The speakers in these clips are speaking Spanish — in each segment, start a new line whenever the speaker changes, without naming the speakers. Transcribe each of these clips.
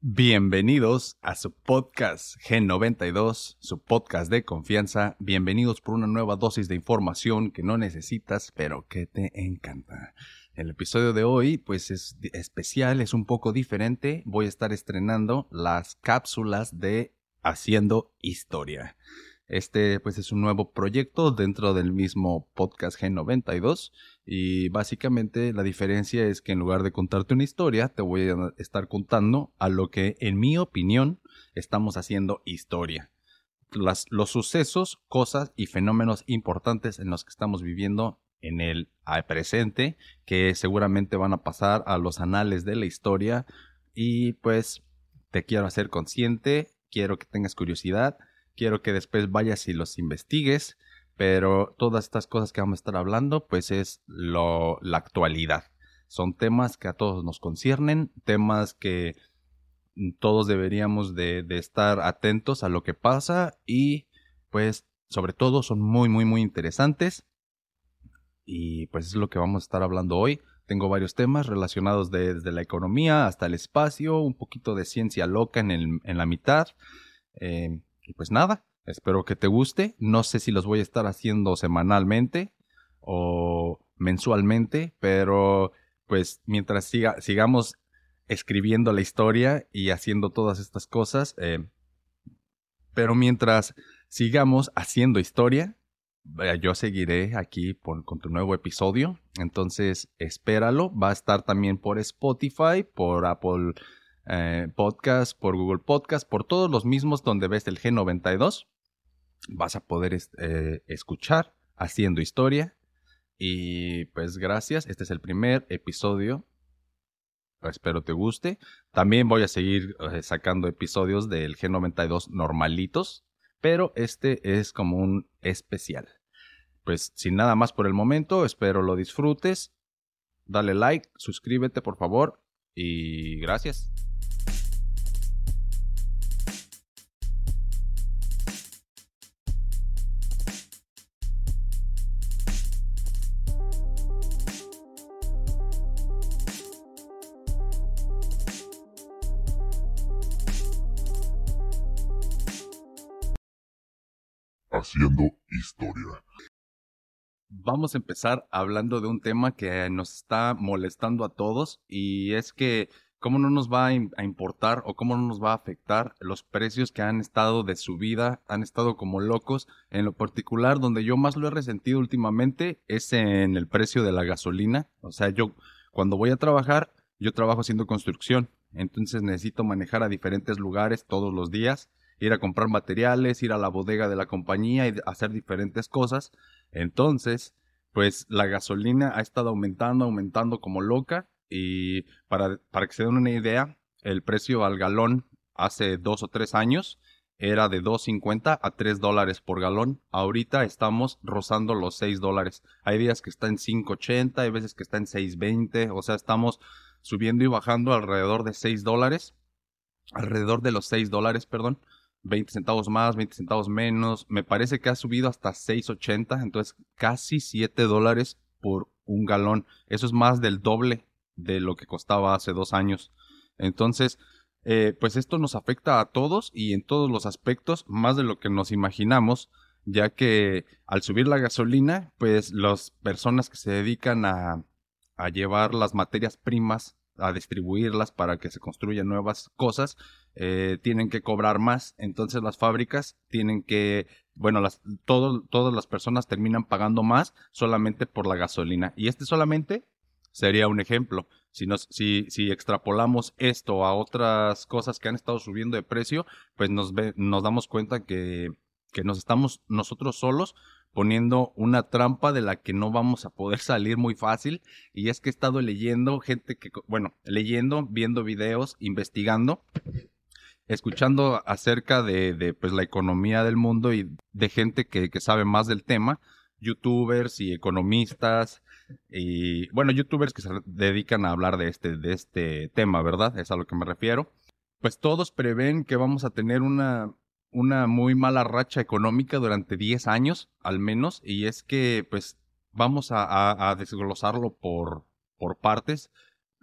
Bienvenidos a su podcast G92, su podcast de confianza. Bienvenidos por una nueva dosis de información que no necesitas, pero que te encanta. El episodio de hoy, pues es especial, es un poco diferente. Voy a estar estrenando las cápsulas de Haciendo Historia. Este pues es un nuevo proyecto dentro del mismo podcast G92 y básicamente la diferencia es que en lugar de contarte una historia te voy a estar contando a lo que en mi opinión estamos haciendo historia. Las, los sucesos, cosas y fenómenos importantes en los que estamos viviendo en el presente que seguramente van a pasar a los anales de la historia y pues te quiero hacer consciente, quiero que tengas curiosidad quiero que después vayas y los investigues, pero todas estas cosas que vamos a estar hablando, pues es lo, la actualidad. Son temas que a todos nos conciernen, temas que todos deberíamos de, de estar atentos a lo que pasa y pues sobre todo son muy, muy, muy interesantes. Y pues es lo que vamos a estar hablando hoy. Tengo varios temas relacionados desde la economía hasta el espacio, un poquito de ciencia loca en, el, en la mitad. Eh, y pues nada, espero que te guste. No sé si los voy a estar haciendo semanalmente o mensualmente, pero pues mientras siga, sigamos escribiendo la historia y haciendo todas estas cosas, eh, pero mientras sigamos haciendo historia, yo seguiré aquí con tu nuevo episodio. Entonces, espéralo. Va a estar también por Spotify, por Apple eh, podcast, por Google Podcast, por todos los mismos donde ves el G92. Vas a poder eh, escuchar haciendo historia. Y pues gracias, este es el primer episodio. Espero te guste. También voy a seguir eh, sacando episodios del G92 normalitos, pero este es como un especial. Pues sin nada más por el momento, espero lo disfrutes. Dale like, suscríbete por favor y gracias. Empezar hablando de un tema que nos está molestando a todos y es que cómo no nos va a, importar o cómo no nos va a afectar los precios que han estado de subida, han estado como locos. En lo particular, donde yo más lo he resentido últimamente es en el precio de la gasolina. O sea, yo cuando voy a trabajar, yo trabajo haciendo construcción, entonces necesito manejar a diferentes lugares todos los días ir a comprar materiales, ir a la bodega de la compañía y hacer diferentes cosas. Entonces, pues la gasolina ha estado aumentando, aumentando como loca. Y para, para que se den una idea, el precio al galón hace dos o tres años era de 2.50 a 3 dólares por galón. Ahorita estamos rozando los 6 dólares. Hay días que está en 5.80, hay veces que está en 6.20. O sea, estamos subiendo y bajando alrededor de 6 dólares. Alrededor de los 6 dólares, perdón. 20 centavos más, 20 centavos menos. Me parece que ha subido hasta 6.80, entonces casi 7 dólares por un galón. Eso es más del doble de lo que costaba hace dos años. Entonces, eh, pues esto nos afecta a todos y en todos los aspectos, más de lo que nos imaginamos, ya que al subir la gasolina, pues las personas que se dedican a, a llevar las materias primas a distribuirlas para que se construyan nuevas cosas, eh, tienen que cobrar más. Entonces las fábricas tienen que, bueno, las, todas las personas terminan pagando más solamente por la gasolina. Y este solamente sería un ejemplo. Si, nos, si, si extrapolamos esto a otras cosas que han estado subiendo de precio, pues nos, ve, nos damos cuenta que, que nos estamos nosotros solos poniendo una trampa de la que no vamos a poder salir muy fácil. Y es que he estado leyendo gente que, bueno, leyendo, viendo videos, investigando, escuchando acerca de, pues, la economía del mundo y de gente que, que sabe más del tema, youtubers y economistas y bueno, youtubers que se dedican a hablar de este, de este tema, ¿verdad? Es a lo que me refiero. Pues todos prevén que vamos a tener una, una muy mala racha económica durante 10 años, al menos, y es que, pues, vamos a, desglosarlo por, por partes.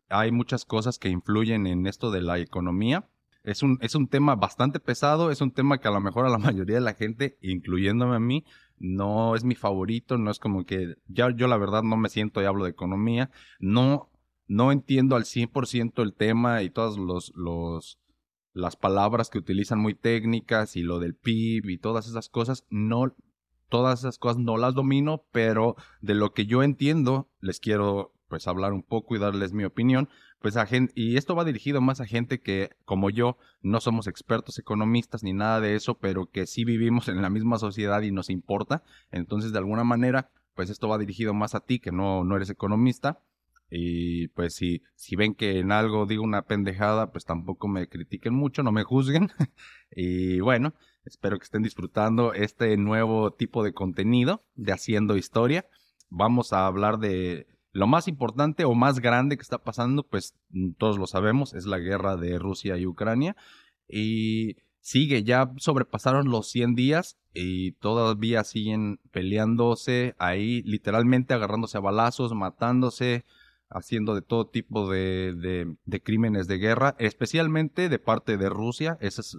Hay muchas cosas que influyen en esto de la economía. es un, es un tema bastante pesado, es un tema que a lo mejor a la mayoría de la gente, incluyéndome a mí, no es mi favorito, no es como que ya yo la verdad no me siento y hablo de economía, no, no entiendo al 100% el tema y todas los, los, las palabras que utilizan muy técnicas y lo del PIB y todas esas cosas, no, todas esas cosas no las domino, pero de lo que yo entiendo les quiero pues hablar un poco y darles mi opinión, pues a gente, y esto va dirigido más a gente que, como yo, no somos expertos economistas ni nada de eso, pero que sí vivimos en la misma sociedad y nos importa. Entonces, de alguna manera, pues esto va dirigido más a ti, que no, no eres economista. Y pues si, si ven que en algo digo una pendejada, pues tampoco me critiquen mucho, no me juzguen. y bueno, espero que estén disfrutando este nuevo tipo de contenido de Haciendo Historia. Vamos a hablar de lo más importante o más grande que está pasando, pues mm, todos lo sabemos, es la guerra de Rusia y Ucrania. Y sigue, ya sobrepasaron los 100 días y todavía siguen peleándose ahí, literalmente agarrándose a balazos, matándose, haciendo de todo tipo de, de, crímenes de guerra, especialmente de parte de Rusia. Esa es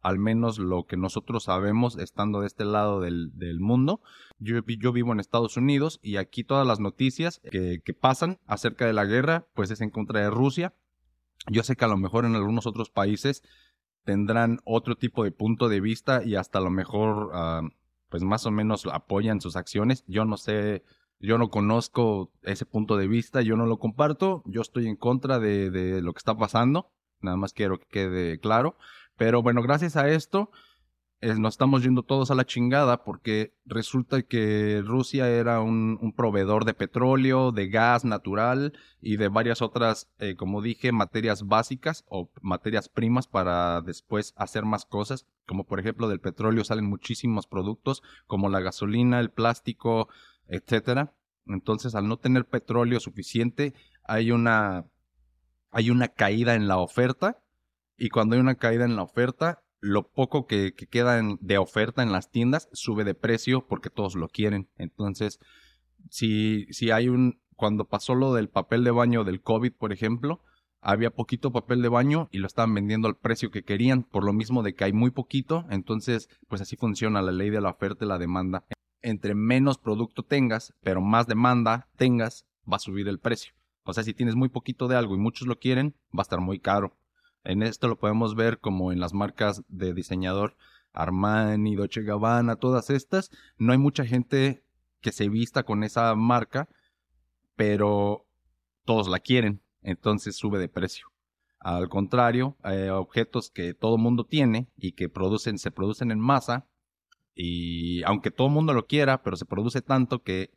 al menos lo que nosotros sabemos estando de este lado del, mundo. Yo, yo, vivo en Estados Unidos y aquí todas las noticias que, que, pasan acerca de la guerra, pues es en contra de Rusia. Yo sé que a lo mejor en algunos otros países tendrán otro tipo de punto de vista y hasta a lo mejor, ah, pues más o menos apoyan sus acciones. Yo no sé, yo no conozco ese punto de vista, yo no lo comparto, yo estoy en contra de, lo que está pasando. Nada más quiero que quede claro. Pero bueno, gracias a esto nos estamos yendo todos a la chingada porque resulta que Rusia era un, proveedor de petróleo, de gas natural y de varias otras, eh, como dije, materias básicas o materias primas para después hacer más cosas. Como por ejemplo del petróleo salen muchísimos productos como la gasolina, el plástico, etcétera. Entonces, al no tener petróleo suficiente, hay una, hay una caída en la oferta y cuando hay una caída en la oferta, lo poco que, queda de oferta en las tiendas sube de precio porque todos lo quieren. Entonces, si, si hay un, cuando pasó lo del papel de baño del COVID, por ejemplo, había poquito papel de baño y lo estaban vendiendo al precio que querían, por lo mismo de que hay muy poquito, entonces pues así funciona la ley de la oferta y la demanda. Entre menos producto tengas, pero más demanda tengas, va a subir el precio. O sea, si tienes muy poquito de algo y muchos lo quieren, va a estar muy caro. En esto lo podemos ver como en las marcas de diseñador Armani, Dolce Gabbana, todas estas. No hay mucha gente que se vista con esa marca, pero todos la quieren, entonces sube de precio. Al contrario, hay objetos que todo mundo tiene y que producen, se producen en masa, y aunque todo el mundo lo quiera, pero se produce tanto que,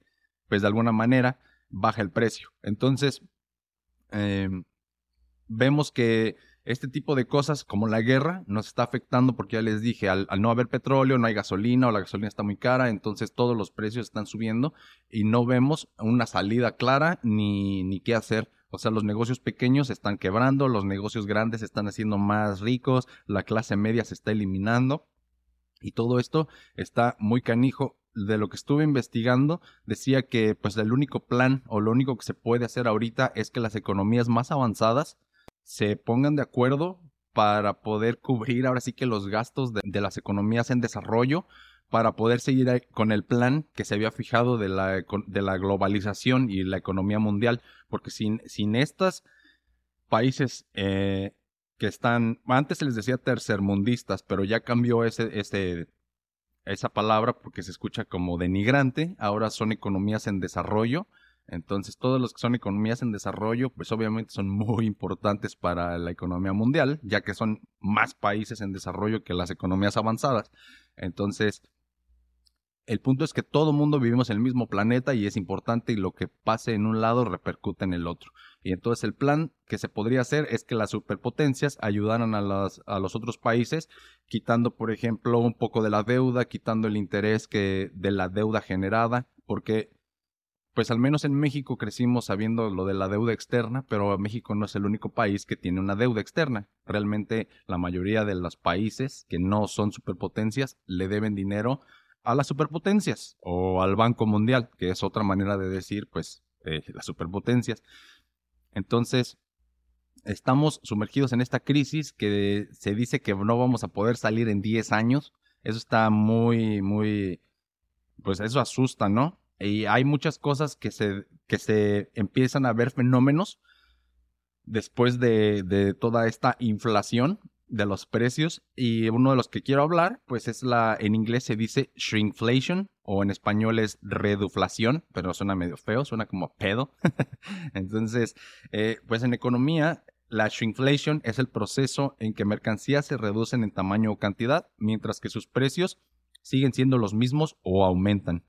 pues de alguna manera, baja el precio. Entonces, em, vemos que este tipo de cosas como la guerra nos está afectando porque ya les dije, al, no haber petróleo, no hay gasolina o la gasolina está muy cara, entonces todos los precios están subiendo y no vemos una salida clara ni, ni qué hacer. O sea, los negocios pequeños están quebrando, los negocios grandes están haciendo más ricos, la clase media se está eliminando y todo esto está muy canijo. De lo que estuve investigando, decía que pues el único plan o lo único que se puede hacer ahorita es que las economías más avanzadas se pongan de acuerdo para poder cubrir ahora sí que los gastos de, las economías en desarrollo, para poder seguir con el plan que se había fijado de la, de la globalización y la economía mundial, porque sin, sin estos países eh, que están, antes se les decía tercermundistas, pero ya cambió ese, ese, esa palabra porque se escucha como denigrante, ahora son economías en desarrollo, entonces, todos los que son economías en desarrollo, pues obviamente son muy importantes para la economía mundial, ya que son más países en desarrollo que las economías avanzadas. Entonces, el punto es que todo mundo vivimos en el mismo planeta y es importante y lo que pase en un lado repercute en el otro. Y entonces el plan que se podría hacer es que las superpotencias ayudaran a, las, a los otros países, quitando, por ejemplo, un poco de la deuda, quitando el interés que, de la deuda generada, porque pues al menos en México crecimos sabiendo lo de la deuda externa, pero México no es el único país que tiene una deuda externa. Realmente la mayoría de los países que no son superpotencias le deben dinero a las superpotencias o al Banco Mundial, que es otra manera de decir, pues, eh, las superpotencias. Entonces, estamos sumergidos en esta crisis que se dice que no vamos a poder salir en 10 años. Eso está muy, muy, pues eso asusta, ¿no? Y hay muchas cosas que se, que se empiezan a ver fenómenos después de, de toda esta inflación de los precios y uno de los que quiero hablar pues es la en inglés se dice shrinkflation o en español es reduflación pero suena medio feo suena como pedo. Entonces eh, pues en economía la shrinkflation es el proceso en que mercancías se reducen en tamaño o cantidad mientras que sus precios siguen siendo los mismos o aumentan.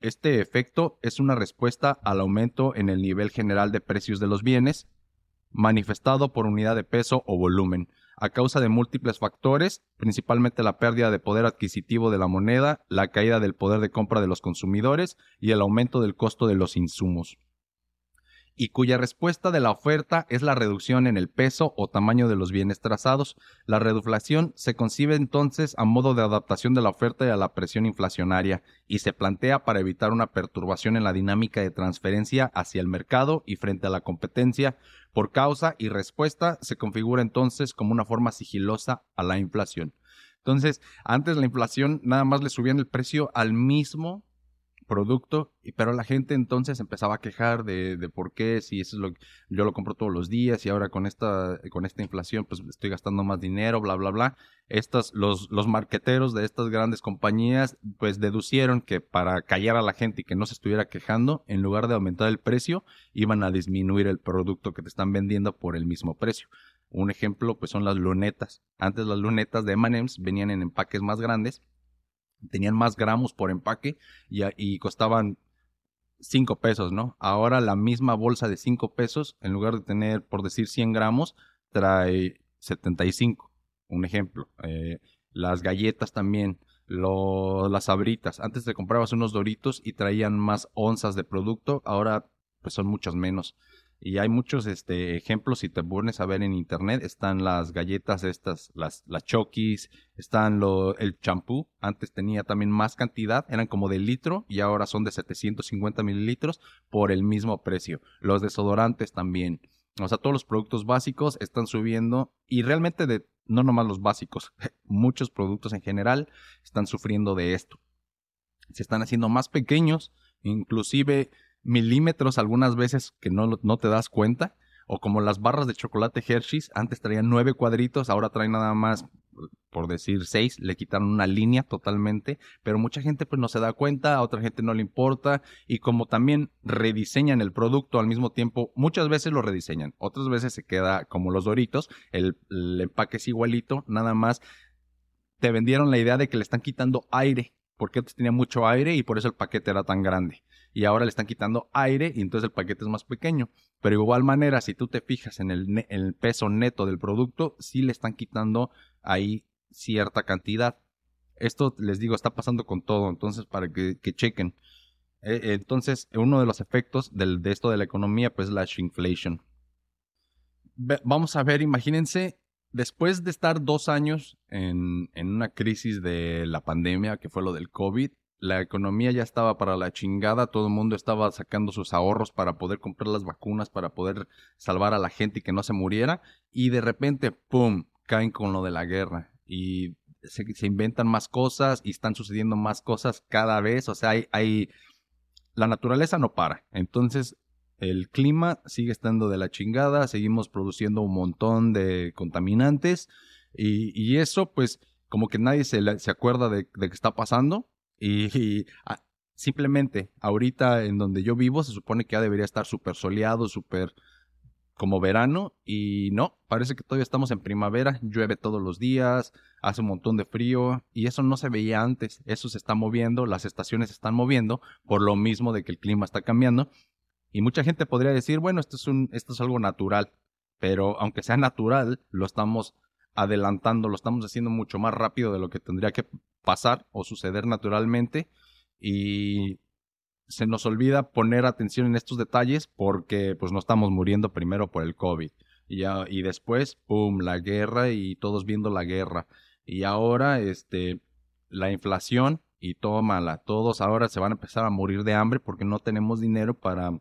Este efecto es una respuesta al aumento en el nivel general de precios de los bienes manifestado por unidad de peso o volumen a causa de múltiples factores, principalmente la pérdida de poder adquisitivo de la moneda, la caída del poder de compra de los consumidores y el aumento del costo de los insumos y cuya respuesta de la oferta es la reducción en el peso o tamaño de los bienes trazados. La reduflación se concibe entonces a modo de adaptación de la oferta y a la presión inflacionaria y se plantea para evitar una perturbación en la dinámica de transferencia hacia el mercado y frente a la competencia. Por causa y respuesta se configura entonces como una forma sigilosa a la inflación. Entonces, antes la inflación nada más le subían el precio al mismo producto, pero la gente entonces empezaba a quejar de, por qué, si eso es lo yo lo compro todos los días y ahora con esta, con esta inflación pues estoy gastando más dinero, bla, bla, bla. Estas, los, los marqueteros de estas grandes compañías pues deducieron que para callar a la gente y que no se estuviera quejando, en lugar de aumentar el precio, iban a disminuir el producto que te están vendiendo por el mismo precio. Un ejemplo pues son las lunetas. Antes las lunetas de M&M's venían en empaques más grandes tenían más gramos por empaque y, costaban 5 pesos, ¿no? Ahora la misma bolsa de 5 pesos, en lugar de tener, por decir, 100 gramos, trae 75. Un ejemplo. Eh, las galletas también, las sabritas. Antes te comprabas unos doritos y traían más onzas de producto, ahora pues son muchos menos. Y hay muchos este, ejemplos, si te pones a ver en internet, están las galletas estas, las, las chokis, están lo, el champú, antes tenía también más cantidad, eran como de litro y ahora son de 750 mililitros por el mismo precio. Los desodorantes también. O sea, todos los productos básicos están subiendo y realmente de, no nomás los básicos, muchos productos en general están sufriendo de esto. Se están haciendo más pequeños, inclusive milímetros algunas veces que no, no te das cuenta. O como las barras de chocolate Hershey's, antes traían nueve cuadritos, ahora traen nada más, por decir seis, le quitaron una línea totalmente, pero mucha gente pues no se da cuenta, a otra gente no le importa, y como también rediseñan el producto al mismo tiempo, muchas veces lo rediseñan, otras veces se queda como los doritos, el, el empaque es igualito, nada más te vendieron la idea de que le están quitando aire, porque antes tenía mucho aire y por eso el paquete era tan grande y ahora le están quitando aire y entonces el paquete es más pequeño. Pero de igual manera, si tú te fijas en el, peso neto del producto, sí le están quitando ahí cierta cantidad. Esto, les digo, está pasando con todo, entonces para que, chequen. E, entonces, uno de los efectos de esto de la economía, pues la shrinkflation. vamos a ver, imagínense, después de estar dos años en, en una crisis de la pandemia, que fue lo del COVID, la economía ya estaba para la chingada, todo el mundo estaba sacando sus ahorros para poder comprar las vacunas, para poder salvar a la gente y que no se muriera, y de repente, ¡pum!, caen con lo de la guerra y se, inventan más cosas y están sucediendo más cosas cada vez, o sea, hay, hay, la naturaleza no para, entonces el clima sigue estando de la chingada, seguimos produciendo un montón de contaminantes y, eso pues como que nadie se, se acuerda de, de que está pasando y, simplemente ahorita en donde yo vivo se supone que ya debería estar súper soleado, súper como verano y no, parece que todavía estamos en primavera, llueve todos los días, hace un montón de frío y eso no se veía antes, eso se está moviendo, las estaciones se están moviendo por lo mismo de que el clima está cambiando y mucha gente podría decir, bueno, esto es, un, esto es algo natural, pero aunque sea natural, lo estamos adelantando, lo estamos haciendo mucho más rápido de lo que tendría que pasar o suceder naturalmente y se nos olvida poner atención en estos detalles porque pues no estamos muriendo primero por el COVID y, ya, y después, ¡pum!, la guerra y todos viendo la guerra. Y ahora, este, la inflación y tómala, todos ahora se van a empezar a morir de hambre porque no tenemos dinero para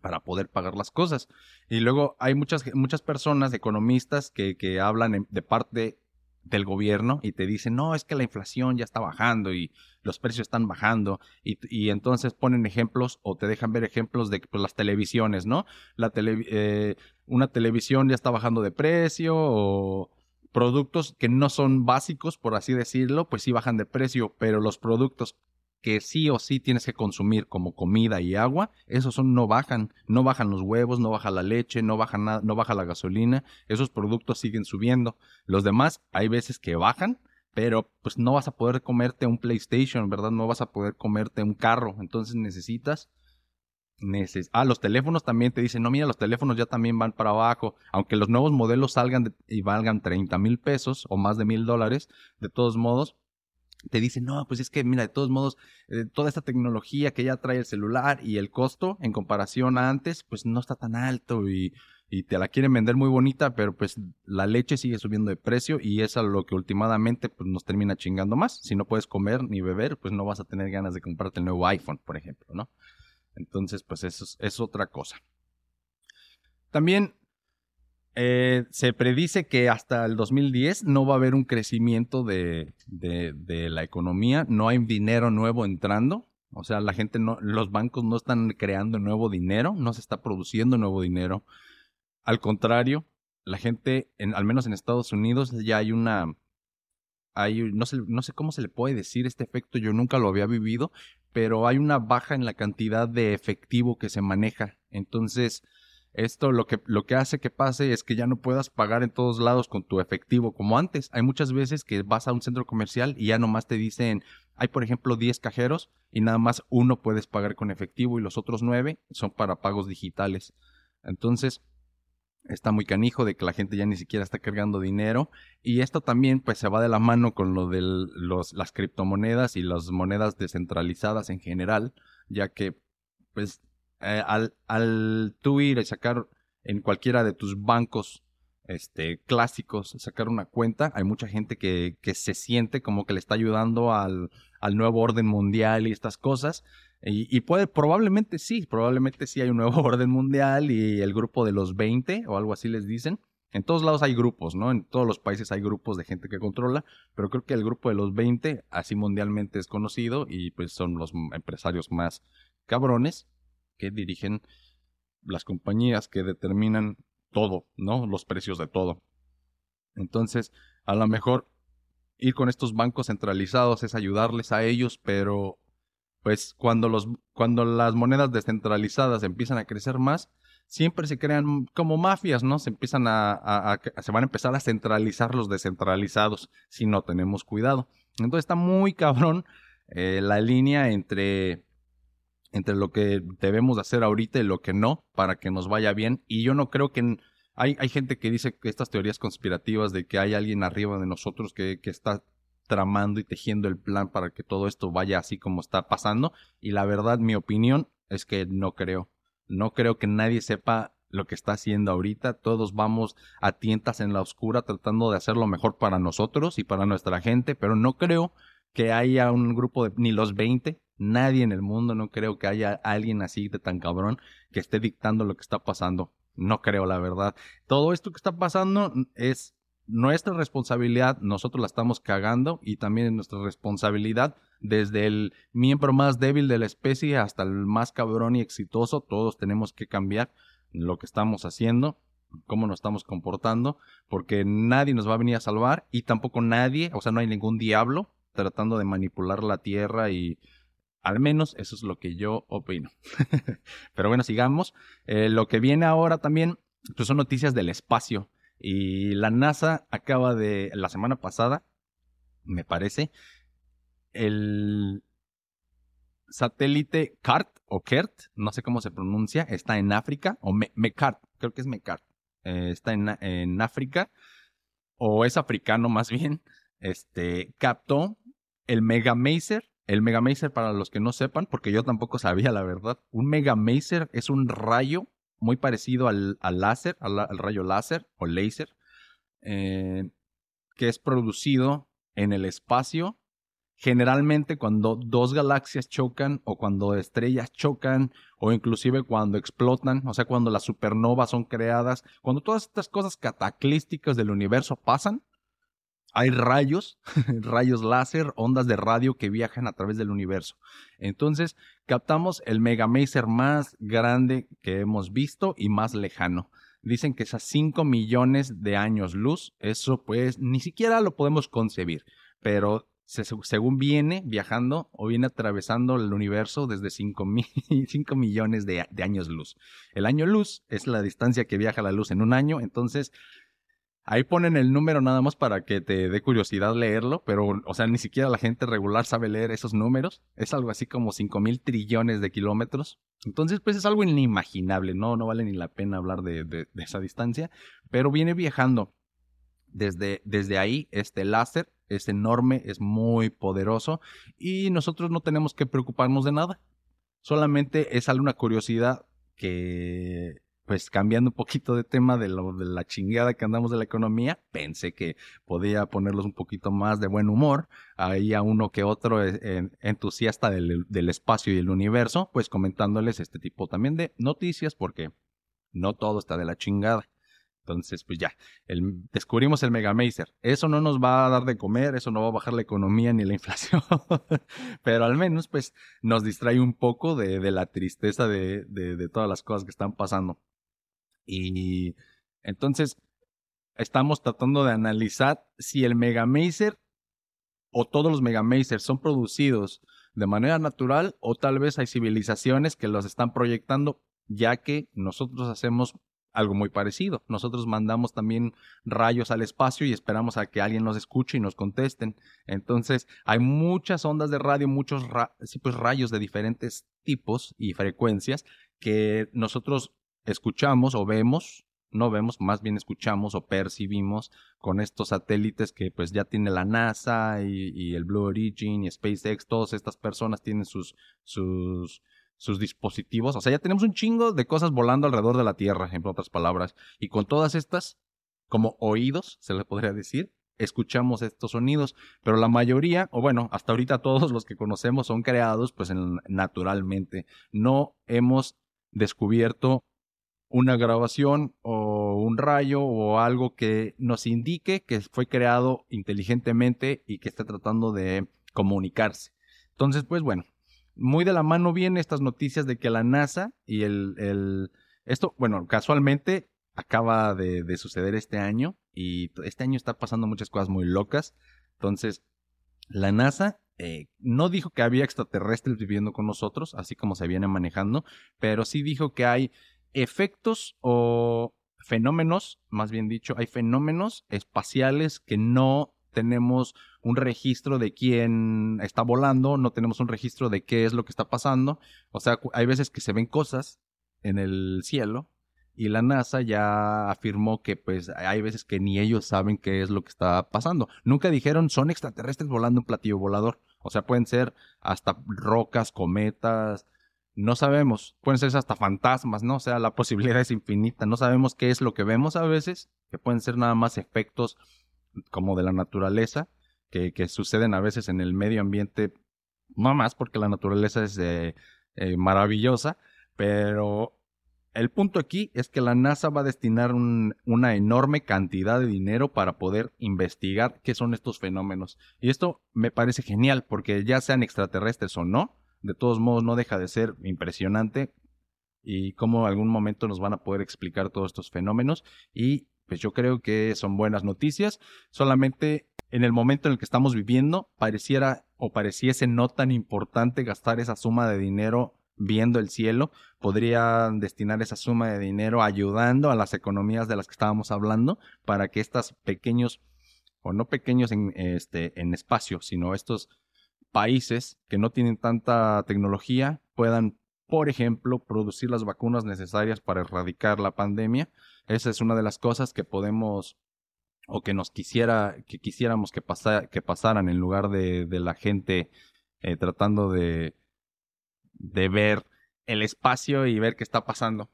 para poder pagar las cosas. Y luego hay muchas, muchas personas, economistas, que, que hablan de parte del gobierno y te dicen, no, es que la inflación ya está bajando y los precios están bajando y, y entonces ponen ejemplos o te dejan ver ejemplos de pues, las televisiones, ¿no? La eh, una televisión ya está bajando de precio o productos que no son básicos, por así decirlo, pues sí bajan de precio, pero los productos que sí o sí tienes que consumir como comida y agua, esos son no bajan, no bajan los huevos, no baja la leche, no baja nada, no baja la gasolina, esos productos siguen subiendo. Los demás hay veces que bajan, pero pues no vas a poder comerte un PlayStation, ¿verdad? No vas a poder comerte un carro, entonces necesitas ah, los teléfonos también te dicen, no, mira, los teléfonos ya también van para abajo. Aunque los nuevos modelos salgan y valgan 30 mil pesos o más de mil dólares, de todos modos, te dicen, no, pues es que mira, de todos modos, eh, toda esta tecnología que ya trae el celular y el costo en comparación a antes, pues no está tan alto y, y te la quieren vender muy bonita, pero pues la leche sigue subiendo de precio y es a lo que últimamente pues, nos termina chingando más. Si no puedes comer ni beber, pues no vas a tener ganas de comprarte el nuevo iPhone, por ejemplo, ¿no? Entonces, pues eso es otra cosa. También eh, se predice que hasta el 2010 no va a haber un crecimiento de, la economía, no hay dinero nuevo entrando, o sea, la gente no, los bancos no están creando nuevo dinero, no se está produciendo nuevo dinero. Al contrario, la gente, en, al menos en Estados Unidos, ya hay una, hay, no sé, no sé cómo se le puede decir este efecto, yo nunca lo había vivido, pero hay una baja en la cantidad de efectivo que se maneja. Entonces, esto lo que, lo que hace que pase es que ya no puedas pagar en todos lados con tu efectivo como antes. Hay muchas veces que vas a un centro comercial y ya nomás te dicen, hay por ejemplo 10 cajeros y nada más uno puedes pagar con efectivo y los otros 9 son para pagos digitales. Entonces, está muy canijo de que la gente ya ni siquiera está cargando dinero y esto también pues se va de la mano con lo de los, las criptomonedas y las monedas descentralizadas en general, ya que pues eh, al, al tú ir a sacar en cualquiera de tus bancos este, clásicos, sacar una cuenta, hay mucha gente que, que se siente como que le está ayudando al, al nuevo orden mundial y estas cosas. Y, y, puede, probablemente sí, probablemente sí hay un nuevo orden mundial y el grupo de los 20 o algo así les dicen. En todos lados hay grupos, ¿no? En todos los países hay grupos de gente que controla, pero creo que el grupo de los 20 así mundialmente es conocido y pues son los empresarios más cabrones que dirigen las compañías que determinan todo, ¿no? Los precios de todo. Entonces, a lo mejor ir con estos bancos centralizados es ayudarles a ellos, pero pues cuando, los, cuando las monedas descentralizadas empiezan a crecer más, siempre se crean como mafias, ¿no? Se empiezan a, se van a empezar a centralizar los descentralizados si no tenemos cuidado. Entonces está muy cabrón eh, la línea entre entre lo que debemos hacer ahorita y lo que no, para que nos vaya bien. Y yo no creo que... Hay, hay gente que dice que estas teorías conspirativas de que hay alguien arriba de nosotros que, que está tramando y tejiendo el plan para que todo esto vaya así como está pasando. Y la verdad, mi opinión es que no creo. No creo que nadie sepa lo que está haciendo ahorita. Todos vamos a tientas en la oscura tratando de hacer lo mejor para nosotros y para nuestra gente, pero no creo que haya un grupo de ni los 20 Nadie en el mundo, no creo que haya alguien así de tan cabrón que esté dictando lo que está pasando. No creo, la verdad. Todo esto que está pasando es nuestra responsabilidad, nosotros la estamos cagando y también es nuestra responsabilidad desde el miembro más débil de la especie hasta el más cabrón y exitoso, todos tenemos que cambiar lo que estamos haciendo, cómo nos estamos comportando, porque nadie nos va a venir a salvar y tampoco nadie, o sea, no hay ningún diablo tratando de manipular la tierra y al menos eso es lo que yo opino. Pero bueno, sigamos. Eh, lo que viene ahora también pues son noticias del espacio. Y la NASA acaba de, la semana pasada, me parece, el satélite CART o KERT, no sé cómo se pronuncia, está en África, o MECART, creo que es MECART, eh, está en, en África, o es africano más bien, este, captó el Megamaser el Megamaser, para los que no sepan, porque yo tampoco sabía la verdad, un Megamaser es un rayo muy parecido al, láser, al, rayo láser o láser, eh, que es producido en el espacio. Generalmente cuando dos galaxias chocan o cuando estrellas chocan o inclusive cuando explotan, o sea, cuando las supernovas son creadas, cuando todas estas cosas cataclísticas del universo pasan, hay rayos, rayos láser, ondas de radio que viajan a través del universo. Entonces, captamos el megamaser más grande que hemos visto y más lejano. Dicen que es a 5 millones de años luz. Eso pues ni siquiera lo podemos concebir. Pero según viene viajando o viene atravesando el universo desde 5, millones de, de, años luz. El año luz es la distancia que viaja la luz en un año, entonces ahí ponen el número nada más para que te dé curiosidad leerlo, pero o sea, ni siquiera la gente regular sabe leer esos números. Es algo así como 5 mil trillones de kilómetros. Entonces, pues es algo inimaginable, no, no vale ni la pena hablar de, esa distancia, pero viene viajando. Desde, desde ahí, este láser es enorme, es muy poderoso y nosotros no tenemos que preocuparnos de nada. Solamente es alguna curiosidad que, pues cambiando un poquito de tema de, lo, de la chingada que andamos de la economía, pensé que podía ponerlos un poquito más de buen humor. Ahí a uno que otro eh, entusiasta del, del espacio y el universo, pues comentándoles este tipo también de noticias porque no todo está de la chingada. Entonces, pues ya, descubrimos el Megamazer. Eso no nos va a dar de comer, eso no va a bajar la economía ni la inflación, pero al menos pues nos distrae un poco de, la tristeza de, de, todas las cosas que están pasando. Y entonces estamos tratando de analizar si el Megamazer o todos los Megamazers son producidos de manera natural o tal vez hay civilizaciones que los están proyectando ya que nosotros hacemos algo muy parecido. Nosotros mandamos también rayos al espacio y esperamos a que alguien nos escuche y nos contesten. Entonces, hay muchas ondas de radio, muchos pues, rayos de diferentes tipos y frecuencias que nosotros escuchamos o vemos, no vemos, más bien escuchamos o percibimos con estos satélites que pues ya tiene la NASA y, el Blue Origin y SpaceX, todas estas personas tienen sus, sus sus dispositivos. O sea, ya tenemos un chingo de cosas volando alrededor de la Tierra, en otras palabras. Y con todas estas, como oídos, se le podría decir, escuchamos estos sonidos. Pero la mayoría, o bueno, hasta ahorita todos los que conocemos son creados pues naturalmente. No hemos descubierto una grabación o un rayo o algo que nos indique que fue creado inteligentemente y que está tratando de comunicarse. Entonces, pues bueno, muy de la mano vienen estas noticias de que la NASA y el, el esto, bueno, casualmente acaba de, suceder este año y este año está pasando muchas cosas muy locas. Entonces, la NASA eh, no dijo que había extraterrestres viviendo con nosotros, así como se viene manejando, pero sí dijo que hay efectos o fenómenos, más bien dicho, hay fenómenos espaciales que no tenemos un registro de quién está volando, no tenemos un registro de qué es lo que está pasando. O sea, hay veces que se ven cosas en el cielo y la NASA ya afirmó que pues hay veces que ni ellos saben qué es lo que está pasando. Nunca dijeron son extraterrestres volando un platillo volador. O sea, pueden ser hasta rocas, cometas, no sabemos. Pueden ser hasta fantasmas, ¿no? O sea, la posibilidad es infinita. No sabemos qué es lo que vemos a veces, que pueden ser nada más efectos como de la naturaleza, que, suceden a veces en el medio ambiente, no más porque la naturaleza es eh, eh, maravillosa, pero el punto aquí es que la NASA va a destinar una enorme cantidad de dinero para poder investigar qué son estos fenómenos. Y esto me parece genial porque ya sean extraterrestres o no, de todos modos no deja de ser impresionante y cómo algún momento nos van a poder explicar todos estos fenómenos y pues yo creo que son buenas noticias. Solamente en el momento en el que estamos viviendo, pareciera o pareciese no tan importante gastar esa suma de dinero viendo el cielo. Podrían destinar esa suma de dinero ayudando a las economías de las que estábamos hablando para que estos pequeños, o no pequeños en, este, en espacio, sino estos países que no tienen tanta tecnología puedan, por ejemplo, producir las vacunas necesarias para erradicar la pandemia esa es una de las cosas que podemos o que nos quisiera, que quisiéramos que, que pasaran en lugar de, la gente eh, tratando de, de ver el espacio y ver qué está pasando.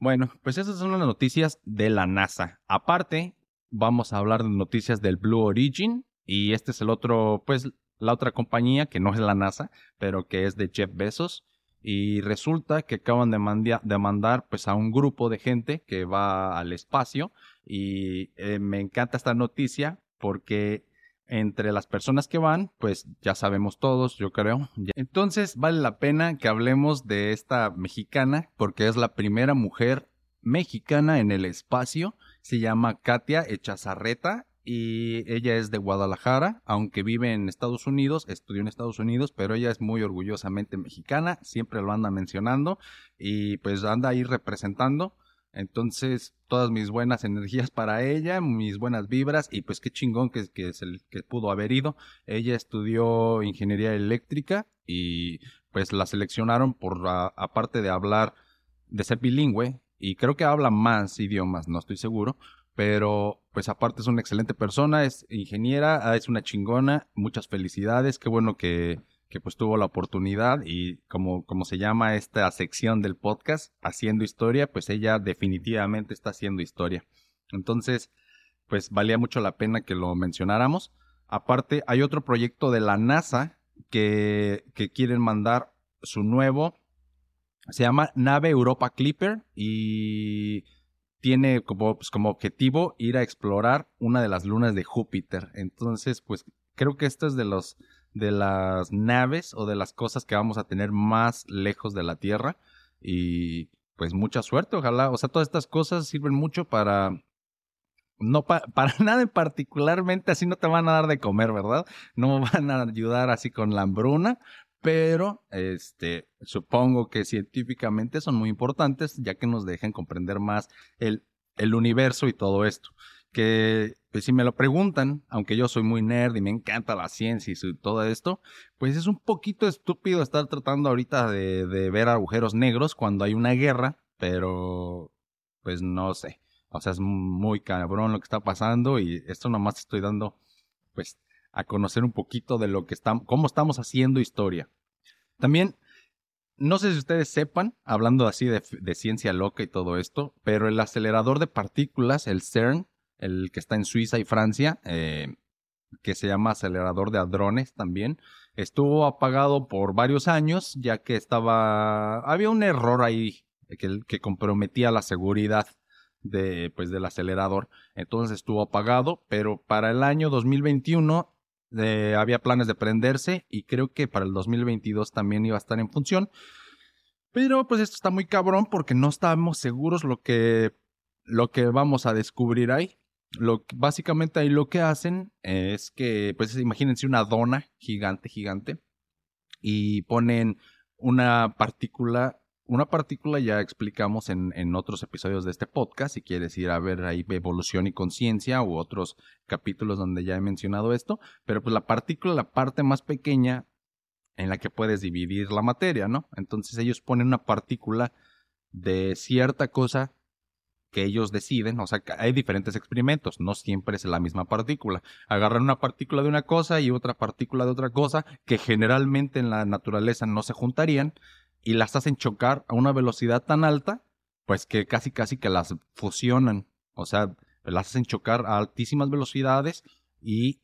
Bueno, pues esas son las noticias de la NASA. Aparte, vamos a hablar de noticias del Blue Origin y este es el otro, pues la otra compañía, que no es la NASA, pero que es de Jeff Bezos. Y resulta que acaban de, de mandar pues a un grupo de gente que va al espacio. Y eh, me encanta esta noticia porque entre las personas que van, pues ya sabemos todos, yo creo. Entonces vale la pena que hablemos de esta mexicana porque es la primera mujer mexicana en el espacio. Se llama Katia Echazarreta y ella es de Guadalajara, aunque vive en Estados Unidos, estudió en Estados Unidos, pero ella es muy orgullosamente mexicana, siempre lo anda mencionando y pues anda ahí representando. Entonces, todas mis buenas energías para ella, mis buenas vibras y pues qué chingón que, que pudo haber ido. Ella estudió ingeniería eléctrica y pues la seleccionaron por aparte de hablar de ser bilingüe y creo que habla más idiomas, no estoy seguro, pero pues aparte es una excelente persona, es ingeniera, ah, es una chingona, muchas felicidades, qué bueno que, que pues tuvo la oportunidad y como, como se llama esta sección del podcast, haciendo historia, pues ella definitivamente está haciendo historia. Entonces, pues valía mucho la pena que lo mencionáramos. Aparte, hay otro proyecto de la NASA que, que quieren mandar su nuevo, se llama Nave Europa Clipper y tiene como, pues, como objetivo ir a explorar una de las lunas de Júpiter. Entonces, pues creo que esto es de los de las naves o de las cosas que vamos a tener más lejos de la Tierra y pues mucha suerte, ojalá, o sea, todas estas cosas sirven mucho para no para nada en particularmente así no te van a dar de comer, ¿verdad? No van a ayudar así con la hambruna, pero este, supongo que científicamente son muy importantes ya que nos dejan comprender más el, el universo y todo esto. Que pues, si me lo preguntan, aunque yo soy muy nerd y me encanta la ciencia y todo esto, pues es un poquito estúpido estar tratando ahorita de, de ver agujeros negros cuando hay una guerra, pero pues no sé. O sea, es muy cabrón lo que está pasando y esto nomás estoy dando pues a conocer un poquito de lo que estamos, cómo estamos haciendo historia. También, no sé si ustedes sepan, hablando así de, ciencia loca y todo esto, pero el acelerador de partículas, el CERN, el que está en Suiza y Francia, eh, que se llama acelerador de hadrones también, estuvo apagado por varios años, ya que estaba, había un error ahí que, que comprometía la seguridad de, pues, del acelerador. Entonces estuvo apagado, pero para el año 2021 había planes de prenderse y creo que para el 2022 también iba a estar en función. Pero pues esto está muy cabrón porque no estamos seguros lo que, lo que vamos a descubrir ahí. Lo, básicamente ahí lo que hacen es que, pues imagínense una dona gigante, gigante, y ponen una partícula una partícula ya explicamos en, en, otros episodios de este podcast, si quieres ir a ver ahí evolución y conciencia u otros capítulos donde ya he mencionado esto, pero pues la partícula, la parte más pequeña en la que puedes dividir la materia, ¿no? Entonces ellos ponen una partícula de cierta cosa que ellos deciden, o sea, hay diferentes experimentos, no siempre es la misma partícula. Agarran una partícula de una cosa y otra partícula de otra cosa que generalmente en la naturaleza no se juntarían y las hacen chocar a una velocidad tan alta, pues que casi casi que las fusionan. O sea, las hacen chocar a altísimas velocidades y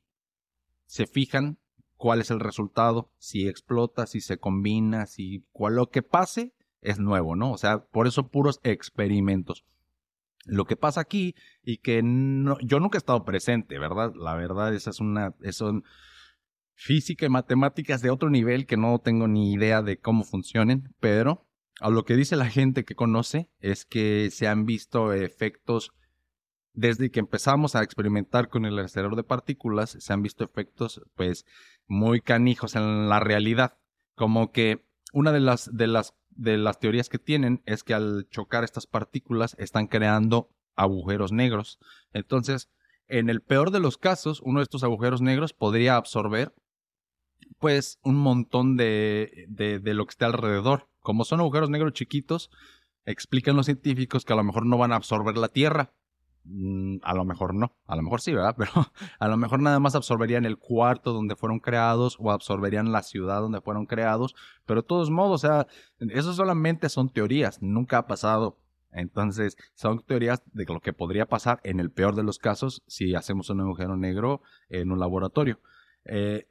se fijan cuál es el resultado, si explota, si se combina, si cual, lo que pase es nuevo, ¿no? O sea, por eso puros experimentos. Lo que pasa aquí y que yo nunca he estado presente, ¿verdad? La verdad, esa es una, eso física y matemáticas de otro nivel que no tengo ni idea de cómo funcionen, pero a lo que dice la gente que conoce es que se han visto efectos desde que empezamos a experimentar con el acelerador de partículas, se han visto efectos pues muy canijos en la realidad, como que una de las de las de las teorías que tienen es que al chocar estas partículas están creando agujeros negros. Entonces, en el peor de los casos, uno de estos agujeros negros podría absorber pues un montón de, de, lo que está alrededor. Como son agujeros negros chiquitos, explican los científicos que a lo mejor no van a absorber la Tierra. Mm, a lo mejor no, a lo mejor sí, ¿verdad? Pero a lo mejor nada más absorberían el cuarto donde fueron creados o absorberían la ciudad donde fueron creados. Pero de todos modos, o sea, eso solamente son teorías, nunca ha pasado. Entonces, son teorías de lo que podría pasar en el peor de los casos si hacemos un agujero negro en un laboratorio. Eh,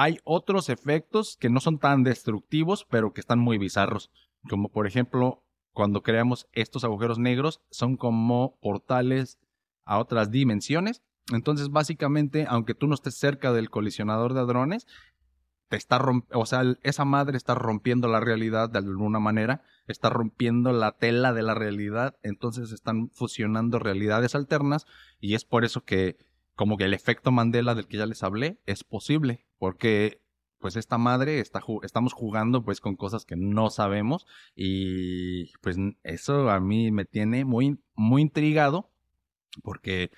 Hay otros efectos que no son tan destructivos, pero que están muy bizarros. Como por ejemplo, cuando creamos estos agujeros negros, son como portales a otras dimensiones. Entonces, básicamente, aunque tú no estés cerca del colisionador de hadrones, te está o sea, esa madre está rompiendo la realidad de alguna manera, está rompiendo la tela de la realidad, entonces están fusionando realidades alternas y es por eso que como que el efecto Mandela del que ya les hablé es posible, porque pues esta madre está estamos jugando pues con cosas que no sabemos y pues eso a mí me tiene muy muy intrigado porque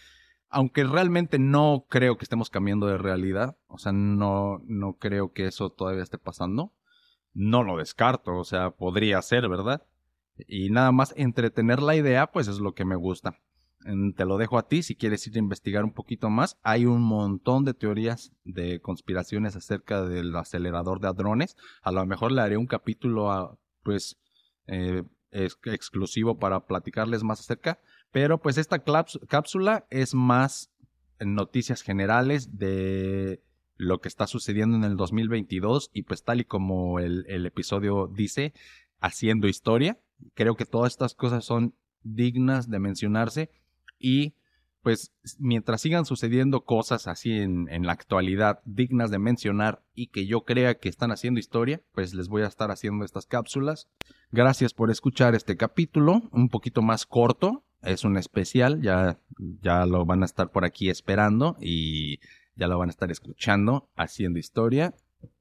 aunque realmente no creo que estemos cambiando de realidad, o sea, no, no creo que eso todavía esté pasando, no lo descarto, o sea, podría ser, ¿verdad? Y nada más entretener la idea, pues es lo que me gusta. Te lo dejo a ti si quieres ir a investigar un poquito más. Hay un montón de teorías de conspiraciones acerca del acelerador de hadrones. A lo mejor le haré un capítulo, a, pues, eh, exclusivo para platicarles más acerca. Pero pues esta cápsula es más noticias generales de lo que está sucediendo en el 2022 y pues tal y como el, el episodio dice, haciendo historia. Creo que todas estas cosas son dignas de mencionarse y pues mientras sigan sucediendo cosas así en, en, la actualidad dignas de mencionar y que yo crea que están haciendo historia, pues les voy a estar haciendo estas cápsulas. Gracias por escuchar este capítulo, un poquito más corto, es un especial, ya, ya lo van a estar por aquí esperando y ya lo van a estar escuchando haciendo historia.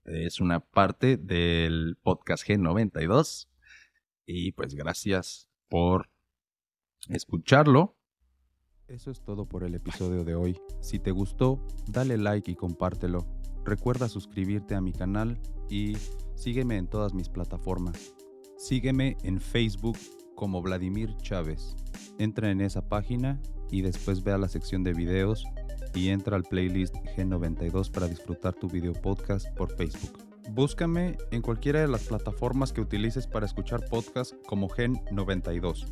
Es una parte del podcast G92 y pues gracias por escucharlo.
Eso es todo por el episodio de hoy. Si te gustó, dale like y compártelo. Recuerda suscribirte a mi canal y sígueme en todas mis plataformas. Sígueme en Facebook como Vladimir Chávez. Entra en esa página y después ve a la sección de videos y entra al playlist G92 para disfrutar tu video podcast por Facebook. Búscame en cualquiera de las plataformas que utilices para escuchar podcast como Gen92.